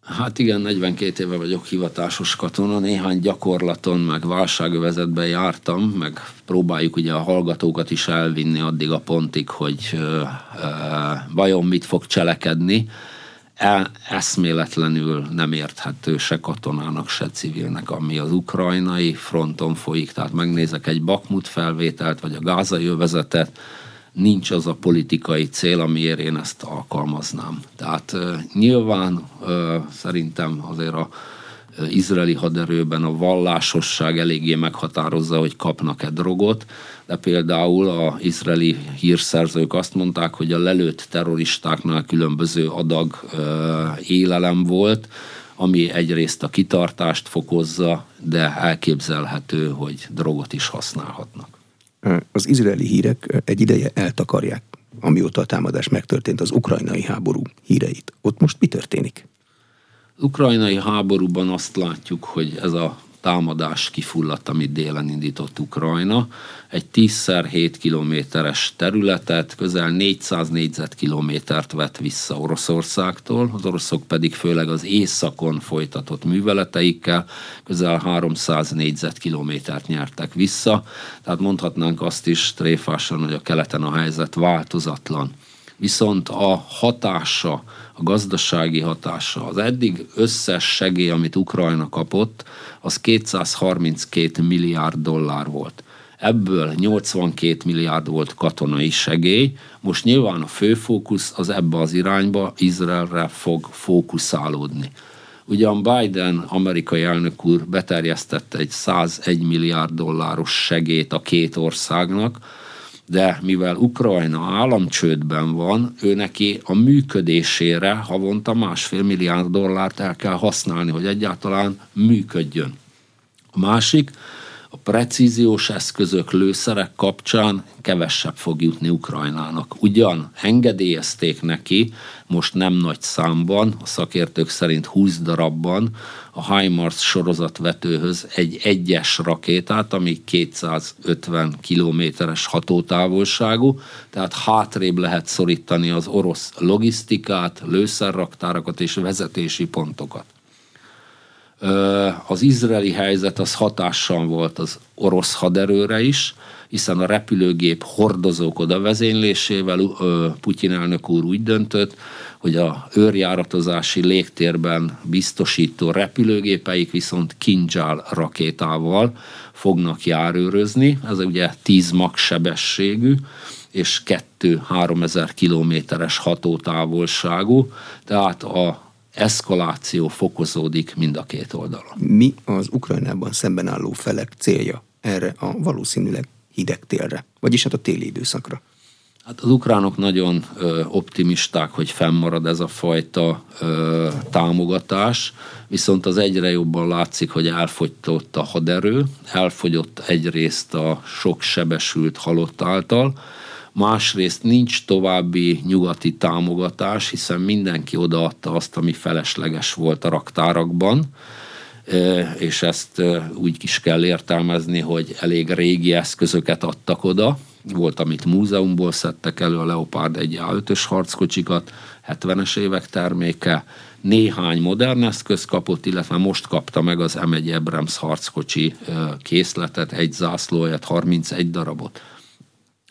[SPEAKER 2] Hát igen, 42 éve vagyok hivatásos katona, néhány gyakorlaton, meg válságövezetben jártam, meg próbáljuk ugye a hallgatókat is elvinni addig a pontig, hogy ö, ö, vajon mit fog cselekedni. E, eszméletlenül nem érthető se katonának, se civilnek, ami az ukrajnai fronton folyik. Tehát megnézek egy Bakmut felvételt, vagy a gázai övezetet, nincs az a politikai cél, amiért én ezt alkalmaznám. Tehát nyilván szerintem azért a izraeli haderőben a vallásosság eléggé meghatározza, hogy kapnak-e drogot, de például a izraeli hírszerzők azt mondták, hogy a lelőtt terroristáknál különböző adag élelem volt, ami egyrészt a kitartást fokozza, de elképzelhető, hogy drogot is használhatnak
[SPEAKER 1] az izraeli hírek egy ideje eltakarják, amióta a támadás megtörtént az ukrajnai háború híreit. Ott most mi történik?
[SPEAKER 2] Az ukrajnai háborúban azt látjuk, hogy ez a támadás kifulladt, amit délen indított Ukrajna. Egy 10x7 kilométeres területet, közel 400 négyzetkilométert vett vissza Oroszországtól, az oroszok pedig főleg az északon folytatott műveleteikkel közel 300 négyzetkilométert nyertek vissza. Tehát mondhatnánk azt is tréfásan, hogy a keleten a helyzet változatlan viszont a hatása, a gazdasági hatása, az eddig összes segély, amit Ukrajna kapott, az 232 milliárd dollár volt. Ebből 82 milliárd volt katonai segély, most nyilván a fő fókusz az ebbe az irányba Izraelre fog fókuszálódni. Ugyan Biden, amerikai elnök úr beterjesztette egy 101 milliárd dolláros segét a két országnak, de mivel Ukrajna államcsődben van, ő neki a működésére havonta másfél milliárd dollárt el kell használni, hogy egyáltalán működjön. A másik, a precíziós eszközök, lőszerek kapcsán kevesebb fog jutni Ukrajnának. Ugyan engedélyezték neki, most nem nagy számban, a szakértők szerint 20 darabban a HIMARS sorozatvetőhöz egy egyes rakétát, ami 250 kilométeres hatótávolságú, tehát hátrébb lehet szorítani az orosz logisztikát, lőszerraktárakat és vezetési pontokat az izraeli helyzet az hatással volt az orosz haderőre is, hiszen a repülőgép hordozók oda vezénylésével Putyin elnök úr úgy döntött, hogy a őrjáratozási légtérben biztosító repülőgépeik viszont Kinjal rakétával fognak járőrözni. Ez ugye 10 mag sebességű, és 2-3 ezer kilométeres hatótávolságú, tehát a eszkaláció fokozódik mind a két oldalon.
[SPEAKER 1] Mi az Ukrajnában szemben álló felek célja erre a valószínűleg hideg télre, vagyis hát a téli időszakra?
[SPEAKER 2] Hát az ukránok nagyon ö, optimisták, hogy fennmarad ez a fajta ö, támogatás, viszont az egyre jobban látszik, hogy elfogytott a haderő, elfogyott egyrészt a sok sebesült halott által, másrészt nincs további nyugati támogatás, hiszen mindenki odaadta azt, ami felesleges volt a raktárakban, és ezt úgy is kell értelmezni, hogy elég régi eszközöket adtak oda. Volt, amit múzeumból szedtek elő, a Leopard 1 A5-ös harckocsikat, 70-es évek terméke, néhány modern eszköz kapott, illetve most kapta meg az M1 Abrams harckocsi készletet, egy zászlóját, 31 darabot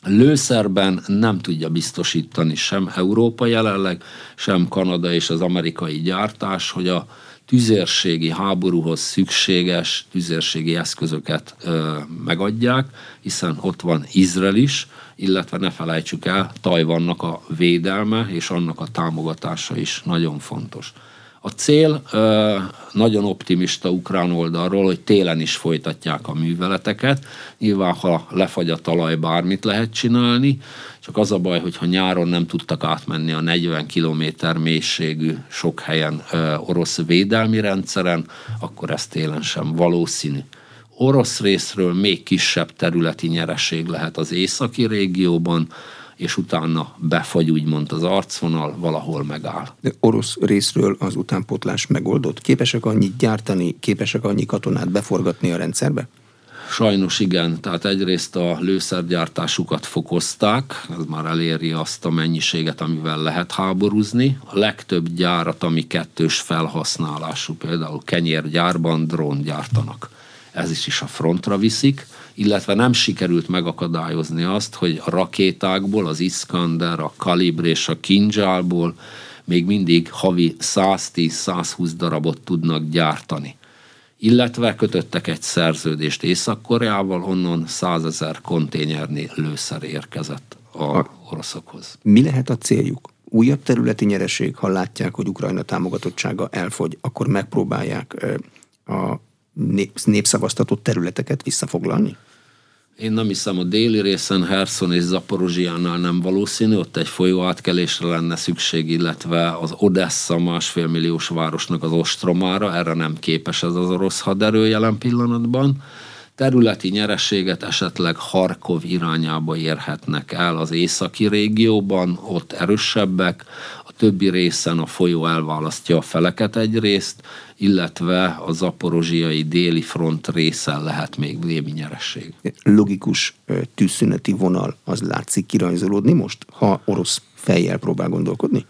[SPEAKER 2] Lőszerben nem tudja biztosítani sem Európa jelenleg, sem Kanada és az amerikai gyártás, hogy a tüzérségi háborúhoz szükséges tüzérségi eszközöket ö, megadják, hiszen ott van Izrael is, illetve ne felejtsük el, Tajvannak a védelme és annak a támogatása is nagyon fontos. A cél nagyon optimista ukrán oldalról, hogy télen is folytatják a műveleteket. Nyilván, ha lefagy a talaj, bármit lehet csinálni, csak az a baj, hogy ha nyáron nem tudtak átmenni a 40 km mélységű sok helyen orosz védelmi rendszeren, akkor ez télen sem valószínű. Orosz részről még kisebb területi nyereség lehet az északi régióban, és utána befagy úgymond az arcvonal, valahol megáll.
[SPEAKER 1] De orosz részről az utánpotlás megoldott? Képesek annyit gyártani, képesek annyi katonát beforgatni a rendszerbe?
[SPEAKER 2] Sajnos igen, tehát egyrészt a lőszergyártásukat fokozták, ez már eléri azt a mennyiséget, amivel lehet háborúzni. A legtöbb gyárat, ami kettős felhasználású, például kenyérgyárban drón gyártanak. Ez is is a frontra viszik illetve nem sikerült megakadályozni azt, hogy a rakétákból, az Iskander, a Kalibr és a Kinzsálból még mindig havi 110-120 darabot tudnak gyártani. Illetve kötöttek egy szerződést Észak-Koreával, onnan 100 ezer konténernél lőszer érkezett a oroszokhoz.
[SPEAKER 1] Mi lehet a céljuk? Újabb területi nyereség, ha látják, hogy Ukrajna támogatottsága elfogy, akkor megpróbálják a népszavaztatott területeket visszafoglalni?
[SPEAKER 2] Én nem hiszem, a déli részen Herson és Zaporozsiánál nem valószínű, ott egy folyó átkelésre lenne szükség, illetve az Odessa másfél milliós városnak az ostromára, erre nem képes ez az orosz haderő jelen pillanatban. Területi nyereséget esetleg Harkov irányába érhetnek el az északi régióban, ott erősebbek, többi részen a folyó elválasztja a feleket egyrészt, illetve a zaporozsiai déli front részen lehet még némi nyereség.
[SPEAKER 1] Logikus tűzszüneti vonal az látszik kirajzolódni most, ha orosz fejjel próbál gondolkodni?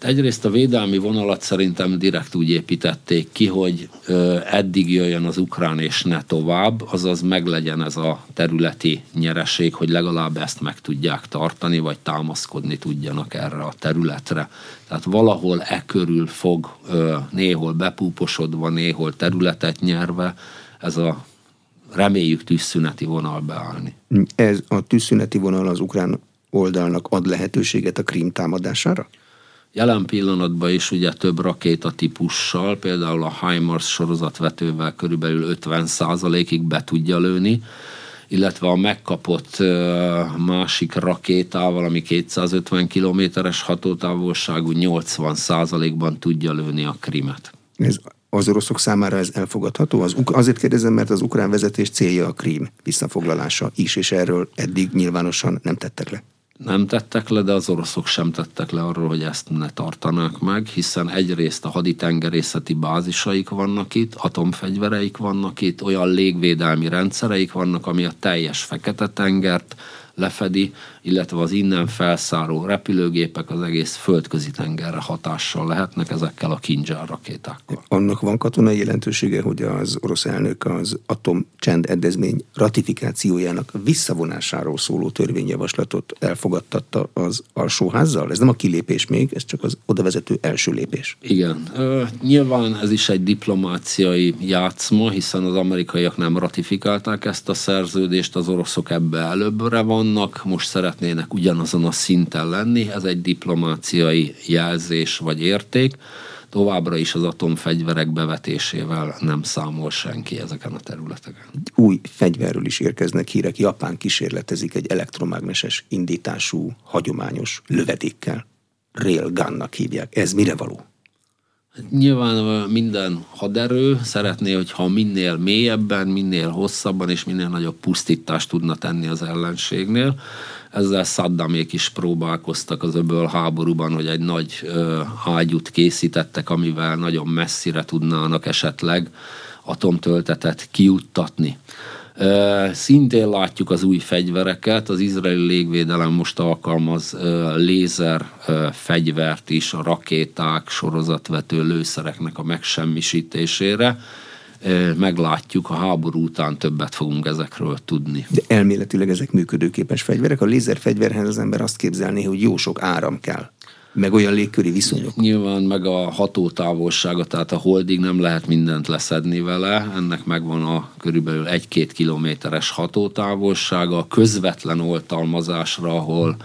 [SPEAKER 2] Hát egyrészt a védelmi vonalat szerintem direkt úgy építették ki, hogy eddig jöjjön az ukrán és ne tovább, azaz meglegyen ez a területi nyereség, hogy legalább ezt meg tudják tartani, vagy támaszkodni tudjanak erre a területre. Tehát valahol e körül fog néhol bepúposodva, néhol területet nyerve ez a reméljük tűzszüneti vonal beállni.
[SPEAKER 1] Ez a tűzszüneti vonal az ukrán oldalnak ad lehetőséget a krím támadására?
[SPEAKER 2] Jelen pillanatban is ugye több rakéta típussal, például a HIMARS sorozatvetővel körülbelül 50%-ig be tudja lőni, illetve a megkapott másik rakétával, ami 250 kilométeres hatótávolságú, 80%-ban tudja lőni a krimet.
[SPEAKER 1] Ez az oroszok számára ez elfogadható? Az, azért kérdezem, mert az ukrán vezetés célja a krím visszafoglalása is, és erről eddig nyilvánosan nem tettek le
[SPEAKER 2] nem tettek le, de az oroszok sem tettek le arról, hogy ezt ne tartanák meg, hiszen egyrészt a haditengerészeti bázisaik vannak itt, atomfegyvereik vannak itt, olyan légvédelmi rendszereik vannak, ami a teljes Fekete-tengert lefedi, illetve az innen felszáró repülőgépek az egész földközi tengerre hatással lehetnek ezekkel a Kinzsár rakétákkal.
[SPEAKER 1] Annak van katonai jelentősége, hogy az orosz elnök az atomcsend egyezmény ratifikációjának visszavonásáról szóló törvényjavaslatot elfogadtatta az alsóházzal? Ez nem a kilépés még, ez csak az odavezető első lépés.
[SPEAKER 2] Igen. Ö, nyilván ez is egy diplomáciai játszma, hiszen az amerikaiak nem ratifikálták ezt a szerződést, az oroszok ebbe előbbre vannak, most szeret szeretnének ugyanazon a szinten lenni, ez egy diplomáciai jelzés vagy érték, továbbra is az atomfegyverek bevetésével nem számol senki ezeken a területeken.
[SPEAKER 1] Új fegyverről is érkeznek hírek. Japán kísérletezik egy elektromágneses indítású, hagyományos lövedékkel. Railgunnak hívják. Ez mire való?
[SPEAKER 2] Nyilván minden haderő szeretné, hogyha minél mélyebben, minél hosszabban és minél nagyobb pusztítást tudna tenni az ellenségnél. Ezzel Saddamék is próbálkoztak az öböl háborúban, hogy egy nagy ö, ágyút készítettek, amivel nagyon messzire tudnának esetleg atomtöltetet kiuttatni. Szintén látjuk az új fegyvereket, az izraeli légvédelem most alkalmaz lézer fegyvert is a rakéták, sorozatvető lőszereknek a megsemmisítésére. Meglátjuk, a háború után többet fogunk ezekről tudni.
[SPEAKER 1] De elméletileg ezek működőképes fegyverek. A lézerfegyverhez az ember azt képzelné, hogy jó sok áram kell meg olyan légköri viszonyok.
[SPEAKER 2] Nyilván meg a hatótávolsága, tehát a holdig nem lehet mindent leszedni vele, ennek megvan a körülbelül egy-két kilométeres hatótávolsága, a közvetlen oltalmazásra, ahol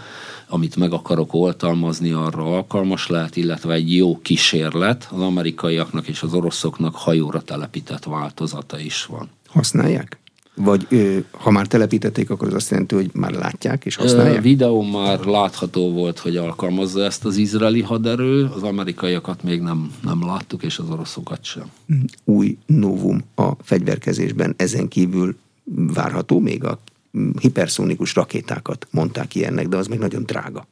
[SPEAKER 2] amit meg akarok oltalmazni, arra alkalmas lehet, illetve egy jó kísérlet. Az amerikaiaknak és az oroszoknak hajóra telepített változata is van.
[SPEAKER 1] Használják? Vagy ö, ha már telepítették, akkor az azt jelenti, hogy már látják és használják? A
[SPEAKER 2] videó már látható volt, hogy alkalmazza ezt az izraeli haderő, az amerikaiakat még nem, nem láttuk, és az oroszokat sem.
[SPEAKER 1] Új novum a fegyverkezésben ezen kívül várható még a hiperszónikus rakétákat mondták ilyennek, de az még nagyon drága.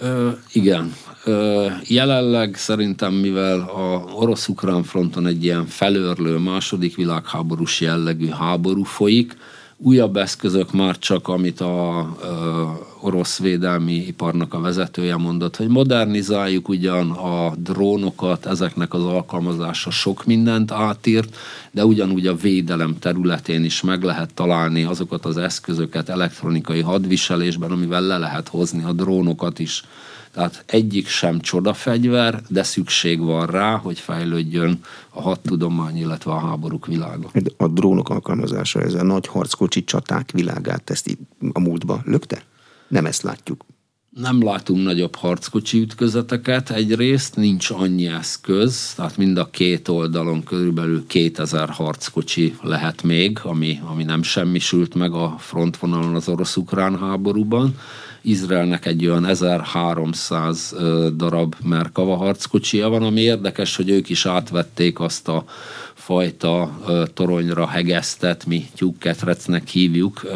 [SPEAKER 2] Ö, igen. Ö, jelenleg szerintem, mivel a orosz-ukrán fronton egy ilyen felörlő második világháborús jellegű háború folyik, újabb eszközök már csak, amit a ö, orosz védelmi iparnak a vezetője mondott, hogy modernizáljuk ugyan a drónokat, ezeknek az alkalmazása sok mindent átírt, de ugyanúgy a védelem területén is meg lehet találni azokat az eszközöket elektronikai hadviselésben, amivel le lehet hozni a drónokat is. Tehát egyik sem csodafegyver, de szükség van rá, hogy fejlődjön a hadtudomány, illetve a háborúk világa.
[SPEAKER 1] A drónok alkalmazása, ez a nagy harckocsi csaták világát ezt a múltba lökte? Nem ezt látjuk.
[SPEAKER 2] Nem látunk nagyobb harckocsi ütközeteket egyrészt, nincs annyi eszköz, tehát mind a két oldalon körülbelül 2000 harckocsi lehet még, ami, ami nem semmisült meg a frontvonalon az orosz-ukrán háborúban. Izraelnek egy olyan 1300 darab Merkava harckocsia van, ami érdekes, hogy ők is átvették azt a fajta toronyra hegesztett, mi tyúkketrecnek hívjuk,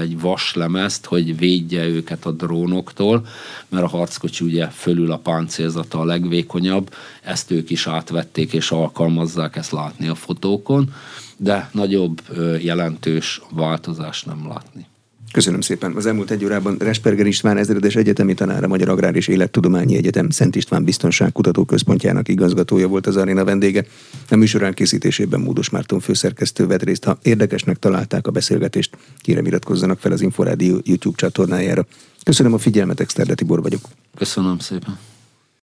[SPEAKER 2] egy vaslemezt, hogy védje őket a drónoktól, mert a harckocsi ugye fölül a páncélzata a legvékonyabb, ezt ők is átvették és alkalmazzák, ezt látni a fotókon, de nagyobb jelentős változást nem látni.
[SPEAKER 1] Köszönöm szépen. Az elmúlt egy órában Resperger István ezredes egyetemi tanára, Magyar Agrár és Élettudományi Egyetem Szent István Biztonságkutató Központjának igazgatója volt az aréna vendége. A műsor elkészítésében Módos Márton főszerkesztő vett részt. Ha érdekesnek találták a beszélgetést, kérem iratkozzanak fel az Inforádió YouTube csatornájára. Köszönöm a figyelmet, Exterde Tibor vagyok.
[SPEAKER 2] Köszönöm szépen.